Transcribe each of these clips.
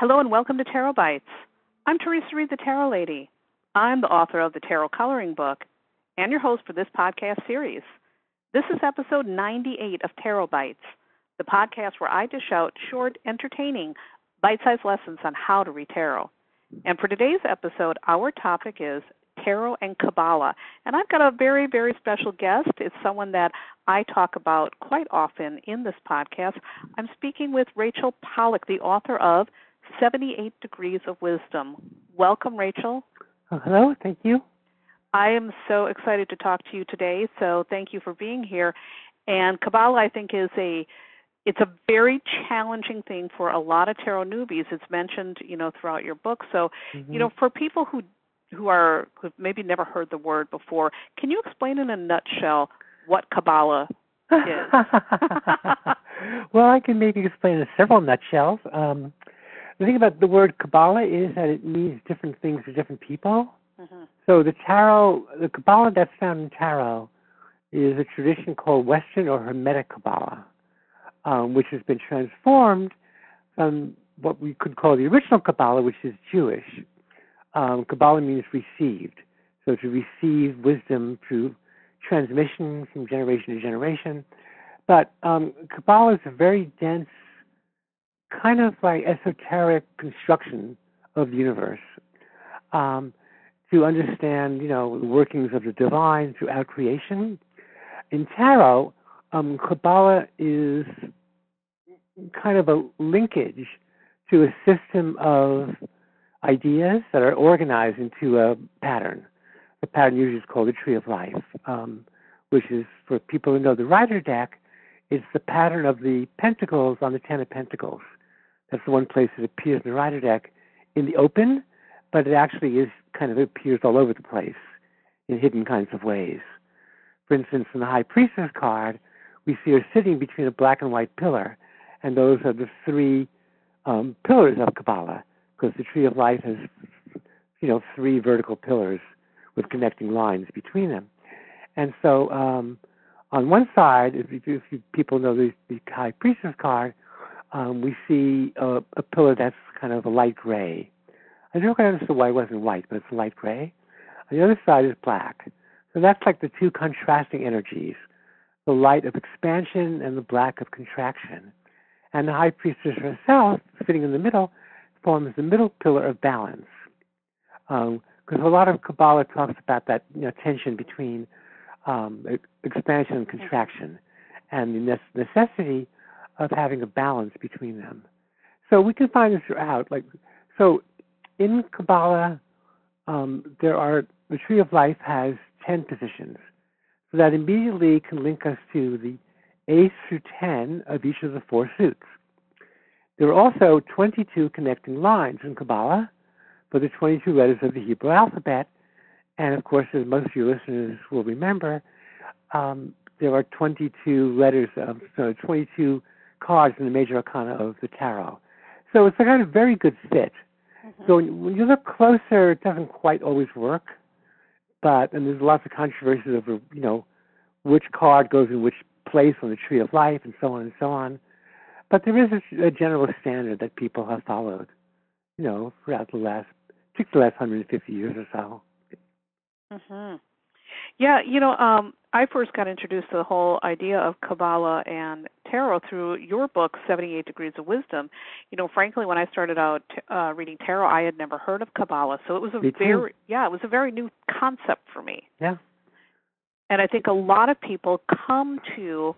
Hello and welcome to Tarot Bites. I'm Theresa Reed, the Tarot Lady. I'm the author of the Tarot Coloring Book and your host for this podcast series. This is episode 98 of Tarot Bites, the podcast where I dish out short, entertaining, bite sized lessons on how to read tarot. And for today's episode, our topic is tarot and Kabbalah. And I've got a very, very special guest. It's someone that I talk about quite often in this podcast. I'm speaking with Rachel Pollack, the author of 78 Degrees of Wisdom. Welcome, Rachel. Oh, hello, thank you. I am so excited to talk to you today, so thank you for being here. And Kabbalah, I think, is a it's a very challenging thing for a lot of tarot newbies. It's mentioned, you know, throughout your book. So, Mm-hmm. you know, for people who who are who've maybe never heard the word before, can you explain in a nutshell what Kabbalah is? well, I can maybe explain in several nutshells. Um, the thing about the word Kabbalah is that it means different things to different people. hmm So the tarot, the Kabbalah that's found in tarot, is a tradition called Western or Hermetic Kabbalah, um, which has been transformed from what we could call the original Kabbalah, which is Jewish. Um, Kabbalah means received, so to receive wisdom through transmission from generation to generation. But um, Kabbalah is a very dense, kind of like esoteric construction of the universe. Um, to understand, you know, the workings of the divine throughout creation. In tarot, um, Kabbalah is kind of a linkage to a system of ideas that are organized into a pattern. The pattern usually is called the Tree of Life, um, which is, for people who know the Rider deck, it's the pattern of the pentacles on the Ten of Pentacles. That's the one place it appears in the Rider deck in the open, but it actually is kind of appears all over the place in hidden kinds of ways. For instance, in the High Priestess card, we see her sitting between a black and white pillar, and those are the three um, pillars of Kabbalah, because the Tree of Life has, you know, three vertical pillars with connecting lines between them. And so, um, on one side, if, you, if you, people know the, the High Priestess card, um, we see a, a pillar that's kind of a light gray. I never quite understood why it wasn't white, but it's light gray. The other side is black. So that's like the two contrasting energies the light of expansion and the black of contraction. And the high priestess herself, sitting in the middle, forms the middle pillar of balance. Because a lot of Kabbalah talks about that you know, tension between um, expansion and contraction and the ne- necessity of having a balance between them. So we can find this throughout. Like, so in Kabbalah, um, there are the Tree of Life has ten positions, so that immediately can link us to the eighth through ten of each of the four suits. There are also 22 connecting lines in Kabbalah for the 22 letters of the Hebrew alphabet, and of course, as most of your listeners will remember, um, there are 22 letters of so 22 cards in the major arcana of the tarot. So it's a kind of very good fit. So when, you look closer, it doesn't quite always work. But and there's lots of controversies over you know which card goes in which place on the tree of life and so on and so on. But there is a, a general standard that people have followed, you know, throughout the last, particularly the last 150 years or so. hmm Yeah, you know, um, I first got introduced to the whole idea of Kabbalah and tarot through your book, 78 Degrees of Wisdom. You know, frankly, when I started out uh, reading tarot, I had never heard of Kabbalah, so it was a Me too. very yeah, it was a very new concept for me. Yeah. And I think a lot of people come to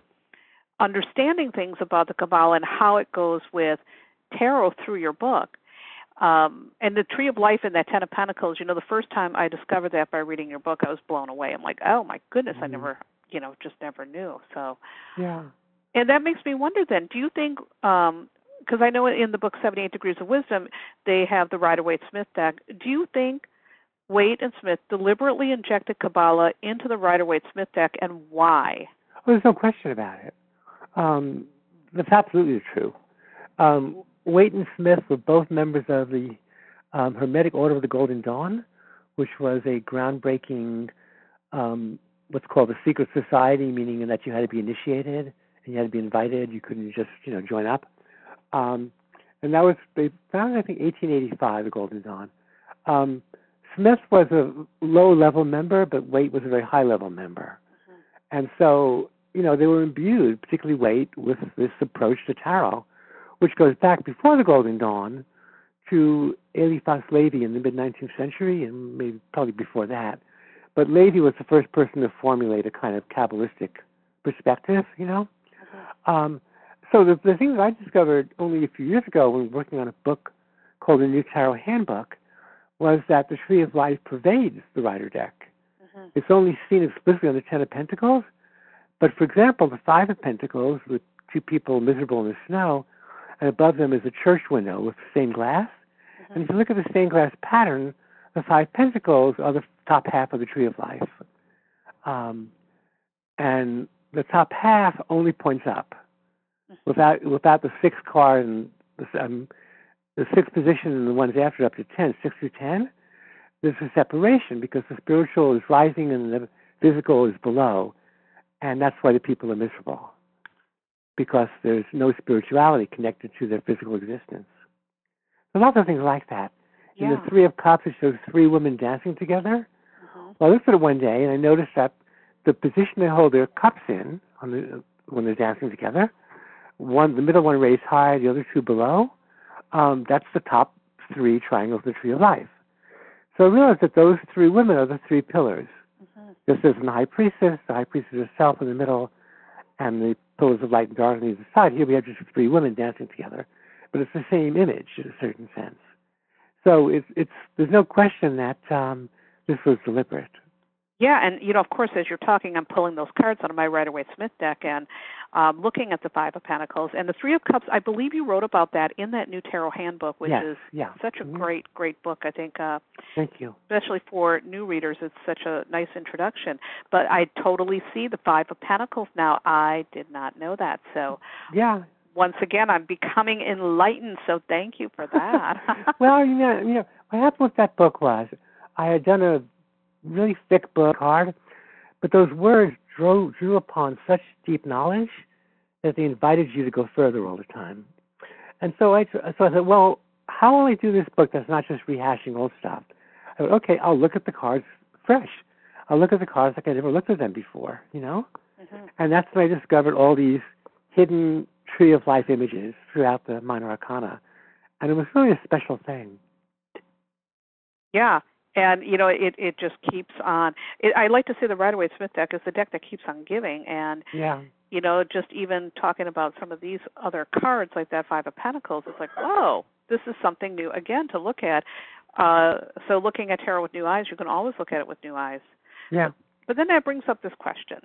understanding things about the Kabbalah and how it goes with tarot through your book. Um, and the Tree of Life and that Ten of Pentacles, you know, the first time I discovered that by reading your book, I was blown away. I'm like, oh my goodness, I Mhm. never, you know, just never knew. So, Yeah. And that makes me wonder then, do you think, because I know in the book 78 Degrees of Wisdom, they have the Rider Waite Smith deck. Do you think Waite and Smith deliberately injected Kabbalah into the Rider Waite Smith deck and why? Well, there's no question about it. Um, that's absolutely true. Um, Waite and Smith were both members of the um, Hermetic Order of the Golden Dawn, which was a groundbreaking, um, what's called a secret society, meaning that you had to be initiated and you had to be invited. You couldn't just, you know, join up. Um, and that was they founded I think 1885 the Golden Dawn. Um, Smith was a low level member, but Waite was a very high level member, mm-hmm. and so you know they were imbued, particularly Waite, with this approach to tarot, which goes back before the Golden Dawn to Eliphas Levi in the mid 19th century, and maybe probably before that. But Levi was the first person to formulate a kind of Kabbalistic perspective, you know. Um, so the, the thing that I discovered only a few years ago when working on a book called the New Tarot Handbook was that the Tree of Life pervades the Rider deck. Mm-hmm. It's only seen explicitly on the Ten of Pentacles, but for example, the Five of Pentacles with two people miserable in the snow, and above them is a church window with stained glass. Mm-hmm. And if you look at the stained glass pattern, the Five Pentacles are the top half of the Tree of Life. Um, and the top half only points up. Mm-hmm. Without without the sixth card and the, um, the sixth position and the ones after up to ten, six through ten, there's a separation because the spiritual is rising and the physical is below, and that's why the people are miserable because there's no spirituality connected to their physical existence. So lots of things like that. Yeah. In the Three of Cups, it shows three women dancing together. Mm-hmm. Well, I looked at it one day and I noticed that the position they hold their cups in on the, when they're dancing together, one the middle one raised high, the other two below. Um, that's the top three triangles of the tree of life. So I realized that those three women are the three pillars. Mm-hmm. This is the high priestess, the high priestess herself in the middle, and the pillars of light and dark on either side. Here we have just three women dancing together, but it's the same image in a certain sense. So it's it's there's no question that um, this was deliberate. Yeah, and you know, of course, as you're talking, I'm pulling those cards out of my Rider Waite Smith deck and um, looking at the Five of Pentacles and the Three of Cups. I believe you wrote about that in that new tarot handbook, which yes, is yeah. such a mm-hmm. great, great book. I think. Uh, Thank you. Especially for new readers, it's such a nice introduction. But I totally see the Five of Pentacles now. I did not know that, so yeah, once again, I'm becoming enlightened. So thank you for that. well, you know, you know, what happened with that book was I had done a really thick book, hard, but those words drew drew upon such deep knowledge that they invited you to go further all the time. And so I so I said, well, how will I do this book that's not just rehashing old stuff? I went, okay, I'll look at the cards fresh. I'll look at the cards like I never looked at them before, you know. Mm-hmm. And that's when I discovered all these hidden tree of life images throughout the minor arcana, and it was really a special thing. Yeah, and you know it it just keeps on. It, I like to say the Rider Waite Smith deck is the deck that keeps on giving, and yeah, you know just even talking about some of these other cards like that Five of Pentacles, it's like whoa, this is something new again to look at. Uh, so looking at tarot with new eyes, you can always look at it with new eyes. Yeah. But then that brings up this question.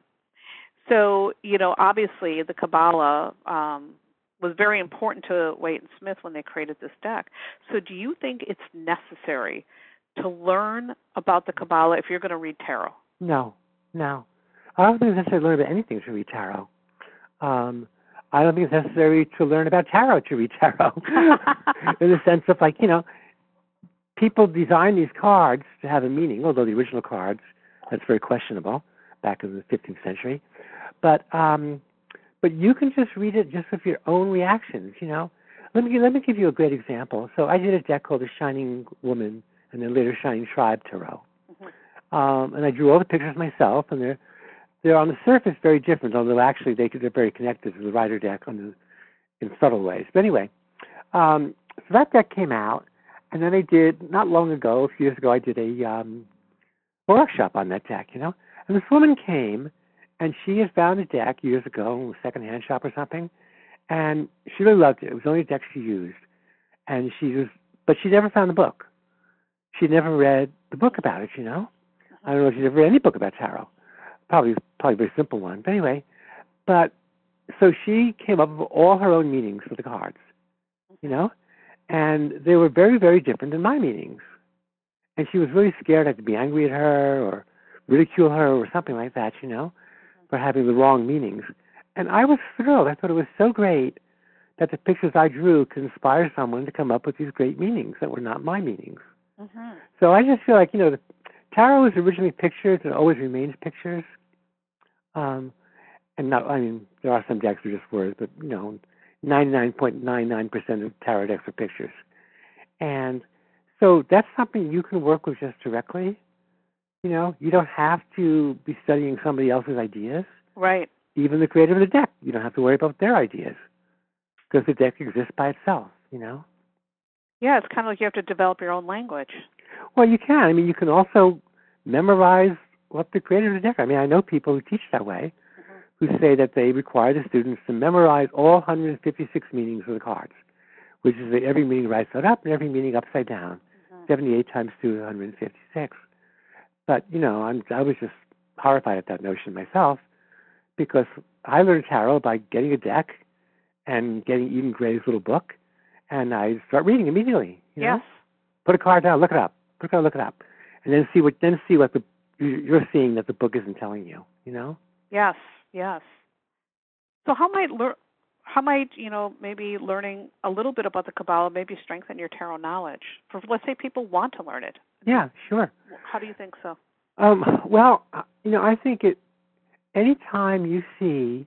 So, you know, obviously the Kabbalah um, was very important to Waite and Smith when they created this deck. So, do you think it's necessary to learn about the Kabbalah if you're going to read tarot? No, no. I don't think it's necessary to learn about anything to read tarot. Um, I don't think it's necessary to learn about tarot to read tarot. in the sense of like, you know, people design these cards to have a meaning, although the original cards, that's very questionable back in the 15th century. But um, but you can just read it just with your own reactions. You know, let me let me give you a great example. So I did a deck called the Shining Woman and then later Shining Tribe Tarot, mm-hmm. um, and I drew all the pictures myself, and they're they're on the surface very different, although actually they they're very connected to the Rider deck on the, in subtle ways. But anyway, um, so that deck came out, and then I did not long ago, a few years ago, I did a um, workshop on that deck. You know, and this woman came and she had found a deck years ago, in a secondhand shop or something, and she really loved it. It was the only deck she used, and she was, but she never found the book. She never read the book about it. You know, I don't know if she's ever read any book about tarot. Probably, probably a very simple one. But anyway, but so she came up with all her own meanings for the cards. You know, and they were very, very different than my meanings. And she was really scared I would be angry at her or ridicule her or something like that. You know for having the wrong meanings. And I was thrilled. I thought it was so great that the pictures I drew could inspire someone to come up with these great meanings that were not my meanings. Mm-hmm. So I just feel like, you know, the, tarot was originally pictures and always remains pictures. Um, and not, I mean, there are some decks that are just words, but, you know, 99.99% of tarot decks are pictures. And so that's something you can work with just directly. You know, you don't have to be studying somebody else's ideas. Right. Even the creator of the deck, you don't have to worry about their ideas because the deck exists by itself, you know? Yeah, it's kind of like you have to develop your own language. Well, you can. I mean, you can also memorize what the creator deck. I mean, I know people who teach that way, mm-hmm. who say that they require the students to memorize all 156 meanings of the cards, which is that every meaning right side up and every meaning upside down. Mm-hmm. 78 times 2 is 156. But, you know, I'm, I was just horrified at that notion myself because I learned tarot by getting a deck and getting Eden Gray's little book, and I start reading immediately. You know? Yes. Put a card down, look it up. Put a card, look it up, and then see what then see what the you're seeing that the book isn't telling you. You know. Yes. Yes. So how might learn? How might you know maybe learning a little bit about the Kabbalah maybe strengthen your tarot knowledge? For let's say people want to learn it. Yeah, sure. How do you think so? Um, well, uh, you know, I think it. Anytime you see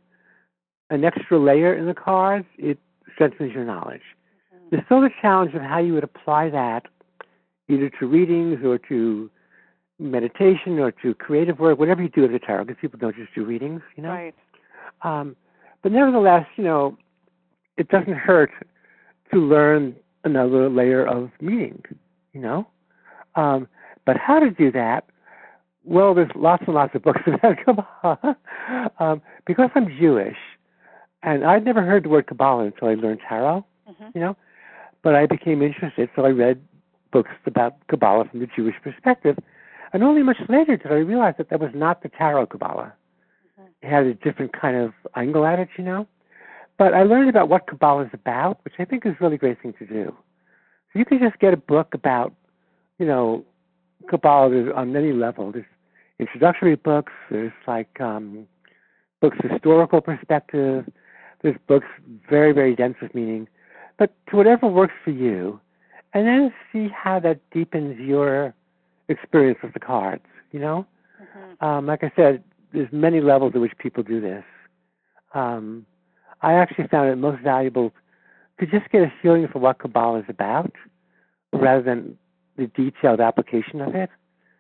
an extra layer in the cards, it strengthens your knowledge. There's still the challenge of how you would apply that either to readings or to meditation or to creative work, whatever you do with the tarot, because people don't just do readings, you know. Right. Um, but nevertheless, you know, it doesn't hurt to learn another layer of meaning, you know. Um, but how to do that? Well, there's lots and lots of books about Kabbalah. um, because I'm Jewish, and I'd never heard the word Kabbalah until I learned tarot, mm-hmm. you know. But I became interested, so I read books about Kabbalah from the Jewish perspective. And only much later did I realize that that was not the Tarot Kabbalah. Mm-hmm. It had a different kind of angle at it, you know. But I learned about what Kabbalah is about, which I think is a really great thing to do. So you can just get a book about, you know, Kabbalah on many levels. There's introductory books. There's like um, books historical perspective. There's books very very dense with meaning. But to whatever works for you, and then see how that deepens your experience with the cards. You know, mm-hmm. um, like I said, there's many levels at which people do this. Um, I actually found it most valuable to just get a feeling for what Kabbalah is about, rather than the detailed application of it.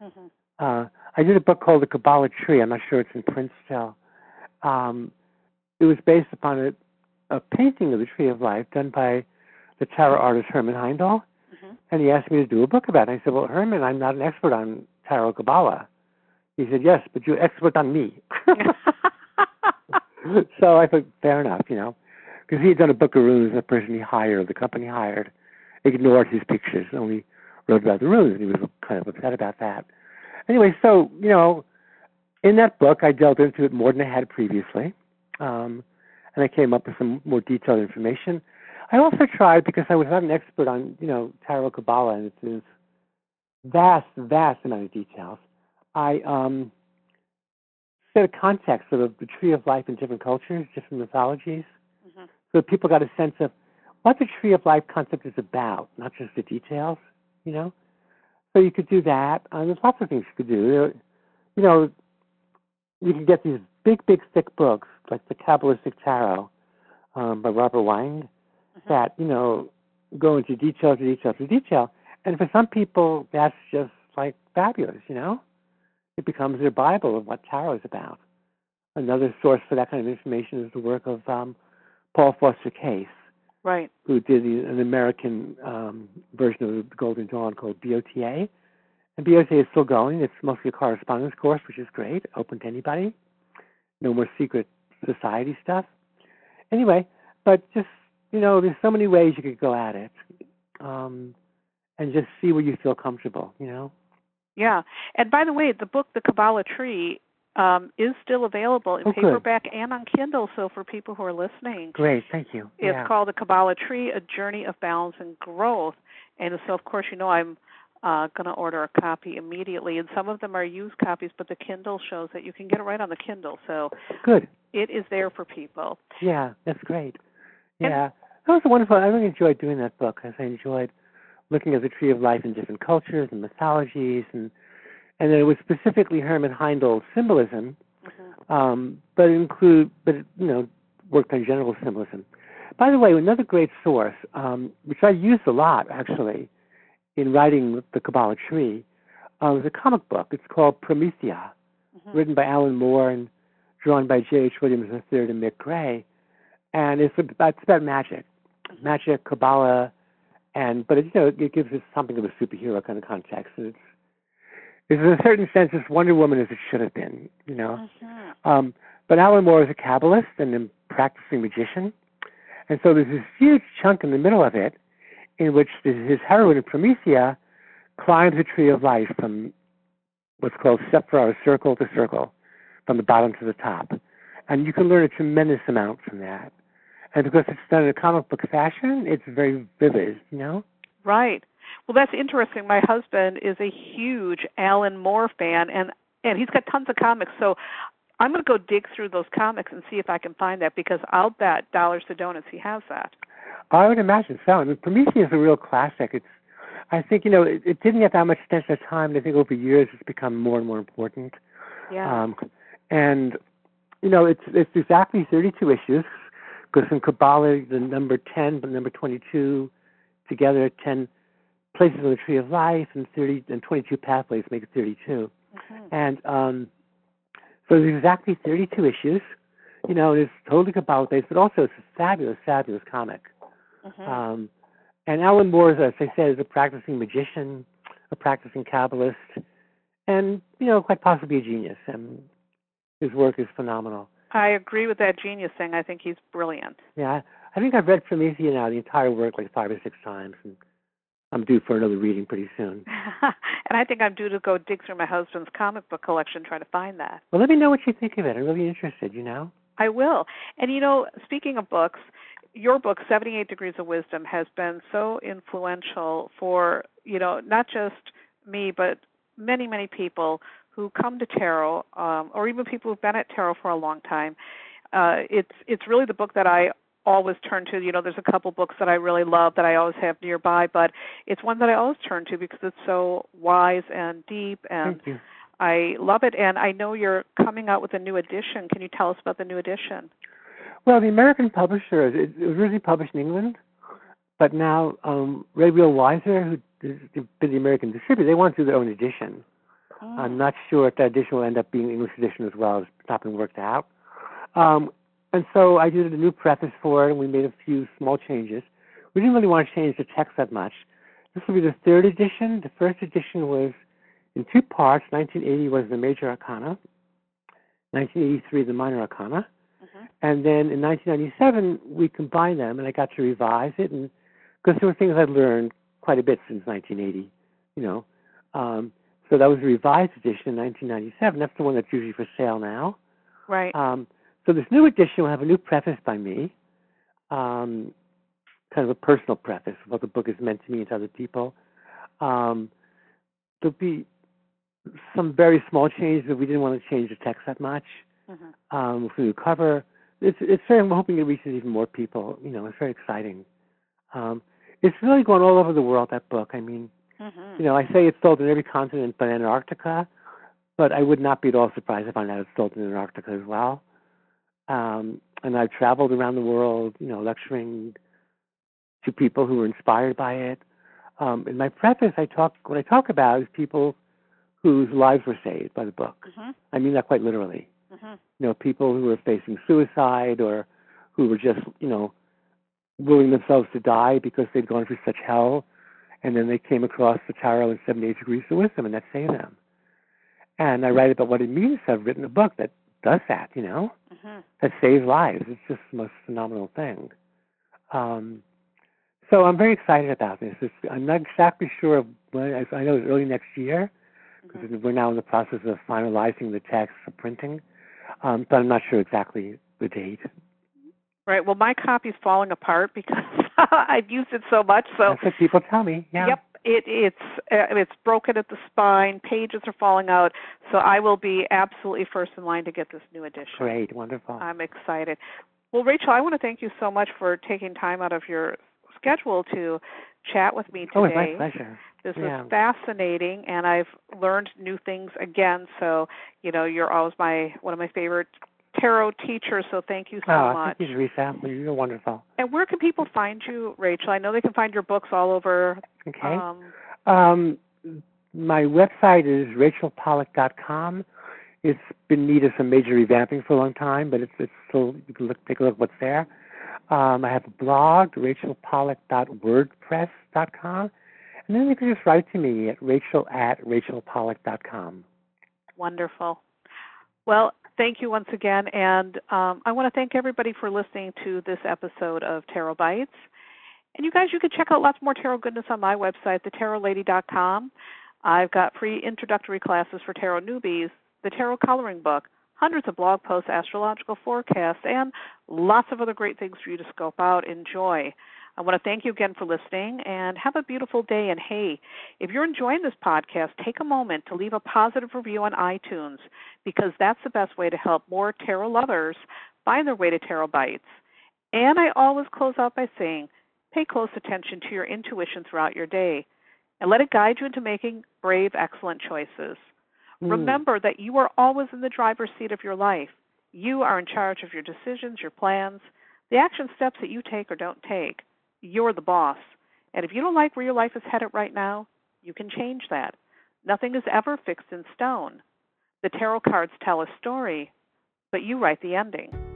Mm-hmm. Uh, I did a book called The Kabbalah Tree. I'm not sure it's in print still. Um, it was based upon a, a painting of the Tree of Life done by the tarot artist Herman Haindl. Mm-hmm. And he asked me to do a book about it. I said, Well, Herman, I'm not an expert on tarot Kabbalah. He said, Yes, but you're expert on me. so I thought, fair enough, you know, because he had done a book of runes, and the person he hired, the company hired, ignored his pictures, only wrote about the runes, and he was kind of upset about that. Anyway, so you know, in that book, I delved into it more than I had previously, um, and I came up with some more detailed information. I also tried because I was not an expert on you know tarot Kabbalah and its vast, vast amount of details. I um, set a context of the tree of life in different cultures, different mythologies, mm-hmm. so people got a sense of what the tree of life concept is about, not just the details. You know, so you could do that. Um, there's lots of things you could do. You know, you can get these big, big, thick books like the Kabbalistic Tarot um, by Robert Wang mm-hmm. that you know go into detail to detail to detail. And for some people, that's just like fabulous. You know, it becomes their Bible of what tarot is about. Another source for that kind of information is the work of um, Paul Foster Case, right? Who did the, an American um, version of the Golden Dawn called BOTA, and BOTA is still going. It's mostly a correspondence course, which is great, open to anybody. No more secret society stuff. Anyway, but just you know, there's so many ways you could go at it, um, and just see where you feel comfortable. You know. Yeah, and by the way, the book The Kabbalah Tree um, is still available in oh, paperback and on Kindle. So for people who are listening, great, thank you. It's yeah. called The Kabbalah Tree: A Journey of Balance and Growth. And so, of course, you know I'm uh, going to order a copy immediately. And some of them are used copies, but the Kindle shows that you can get it right on the Kindle. So good. It is there for people. Yeah, that's great. Yeah, and, that was wonderful. I really enjoyed doing that book. I enjoyed looking at the tree of life in different cultures and mythologies, and and then it was specifically Herman Haindl's symbolism, mm-hmm. um, but include, but it, you know, worked on general symbolism. by the way, another great source, um, which I used a lot actually in writing the Kabbalah tree, uh, was a comic book. It's called Promethea, Mm-hmm. written by Alan Moore and drawn by J.H. Williams III and Mick Gray. And it's about, it's about magic, Mhm. magic, Kabbalah, and but it, you know it gives it something of a superhero kind of context. And it's it's in a certain sense it's Wonder Woman as it should have been, you know. Mhm. Um, but Alan Moore is a Kabbalist and a practicing magician. And so there's this huge chunk in the middle of it in which his heroine, Promethea, climbs the tree of life from what's called Sephira, or circle to circle, from the bottom to the top. And you can learn a tremendous amount from that. And because it's done in a comic book fashion, it's very vivid, you know? Right. Well, that's interesting. My husband is a huge Alan Moore fan, and and he's got tons of comics. So I'm going to go dig through those comics and see if I can find that because I'll bet dollars to donuts he has that. I would imagine so. I mean, Promethea is a real classic. It's, I think, you know, it, it didn't get that much attention at the time, and I think over years it's become more and more important. Yeah. Um, and you know, it's it's exactly 32 issues because in Kabbalah the number 10 but number 22 together 10 places on the tree of life and 30 and 22 pathways make it 32. Mhm. And um, so there's exactly 32 issues. You know, it's totally based, but also it's a fabulous, fabulous comic. Mhm. Um, and Alan Moore, as I said, is a practicing magician, a practicing Kabbalist, and you know, quite possibly a genius. And his work is phenomenal. I agree with that genius thing. I think he's brilliant. Yeah, I, I think I've read Promethea now the entire work like five or six times, and I'm due for another reading pretty soon. and I think I'm due to go dig through my husband's comic book collection trying to find that. Well, let me know what you think of it. I'm really interested. You know. I will. And you know, speaking of books, your book 78 Degrees of Wisdom has been so influential for, you know, not just me but many many people who come to tarot um or even people who've been at tarot for a long time. Uh it's it's really the book that I always turn to. You know, there's a couple books that I really love that I always have nearby, but it's one that I always turn to because it's so wise and deep and. I love it, and I know you're coming out with a new edition. Can you tell us about the new edition? Well, the American publisher, it, was originally published in England, but now um, Red Wheel Weiser, who been the American distributor, they want to do their own edition. I'm not sure if that edition will end up being an English edition as well. It's not been worked out. Um, and so I did a new preface for it, and we made a few small changes. We didn't really want to change the text that much. This will be the third edition. The first edition was in two parts. 1980 was the major arcana, 1983 the minor arcana. Mhm. And then in 1997, we combined them, and I got to revise it, and because there were things I'd learned quite a bit since 1980, you know. Um, so that was a revised edition in 1997. That's the one that's usually for sale now. Right. Um, so this new edition will have a new preface by me, um, kind of a personal preface of what the book is meant to me and to other people. Um, there'll be some very small changes, but we didn't want to change the text that much Mhm. um, with a new cover. It's it's very. I'm hoping it reaches even more people. You know, it's very exciting. Um, it's really going all over the world. That book. I mean, Mhm. you know, I say it's sold in every continent but Antarctica, but I would not be at all surprised if I found out it's sold in Antarctica as well. Um, and I've traveled around the world, you know, lecturing to people who were inspired by it. Um, in my preface, I talk what I talk about is people whose lives were saved by the book. Mhm. I mean that quite literally Mhm. you know, people who were facing suicide or who were just, you know, willing themselves to die because they'd gone through such hell, and then they came across the tarot and 78 degrees of wisdom, and that saved them. And I write about what it means to have written a book that does that, you know, Mhm. that saves lives. It's just the most phenomenal thing. Um, so I'm very excited about this. It's, I'm not exactly sure of when. I, I know it's early next year because Mhm. we're now in the process of finalizing the text for printing, um, but I'm not sure exactly the date. Right. Well, my copy's falling apart because I've used it so much. So That's what people tell me. Yeah. Yep, it it's uh, it's broken at the spine. Pages are falling out. So I will be absolutely first in line to get this new edition. Great. Wonderful. I'm excited. Well, Rachel, I want to thank you so much for taking time out of your schedule to chat with me today. oh, my pleasure. This Yeah. was fascinating, and I've learned new things again. So, you know, you're always my one of my favorite tarot teacher, so thank you so oh, much. Thank you, Theresa. You're wonderful. And where can people find you, Rachel? I know they can find your books all over. Okay. Um, Um, my website is rachelpollock.com. It's been needed some major revamping for a long time, but it's it's still you can look take a look what's there. Um, I have a blog, rachelpollock.wordpress.com. and then you can just write to me at rachel at rachelpollock.com. Wonderful. Well, thank you once again, and um, I want to thank everybody for listening to this episode of Tarot Bites. And you guys, you can check out lots more tarot goodness on my website, thetarotlady.com. I've got free introductory classes for tarot newbies, the tarot coloring book, hundreds of blog posts, astrological forecasts, and lots of other great things for you to scope out. Enjoy. I want to thank you again for listening and have a beautiful day. And hey, if you're enjoying this podcast, take a moment to leave a positive review on iTunes because that's the best way to help more tarot lovers find their way to Tarot Bites. And I always close out by saying, pay close attention to your intuition throughout your day and let it guide you into making brave, excellent choices. Mm. Remember that you are always in the driver's seat of your life. You are in charge of your decisions, your plans, the action steps that you take or don't take. You're the boss. And if you don't like where your life is headed right now, you can change that. Nothing is ever fixed in stone. The tarot cards tell a story, but you write the ending.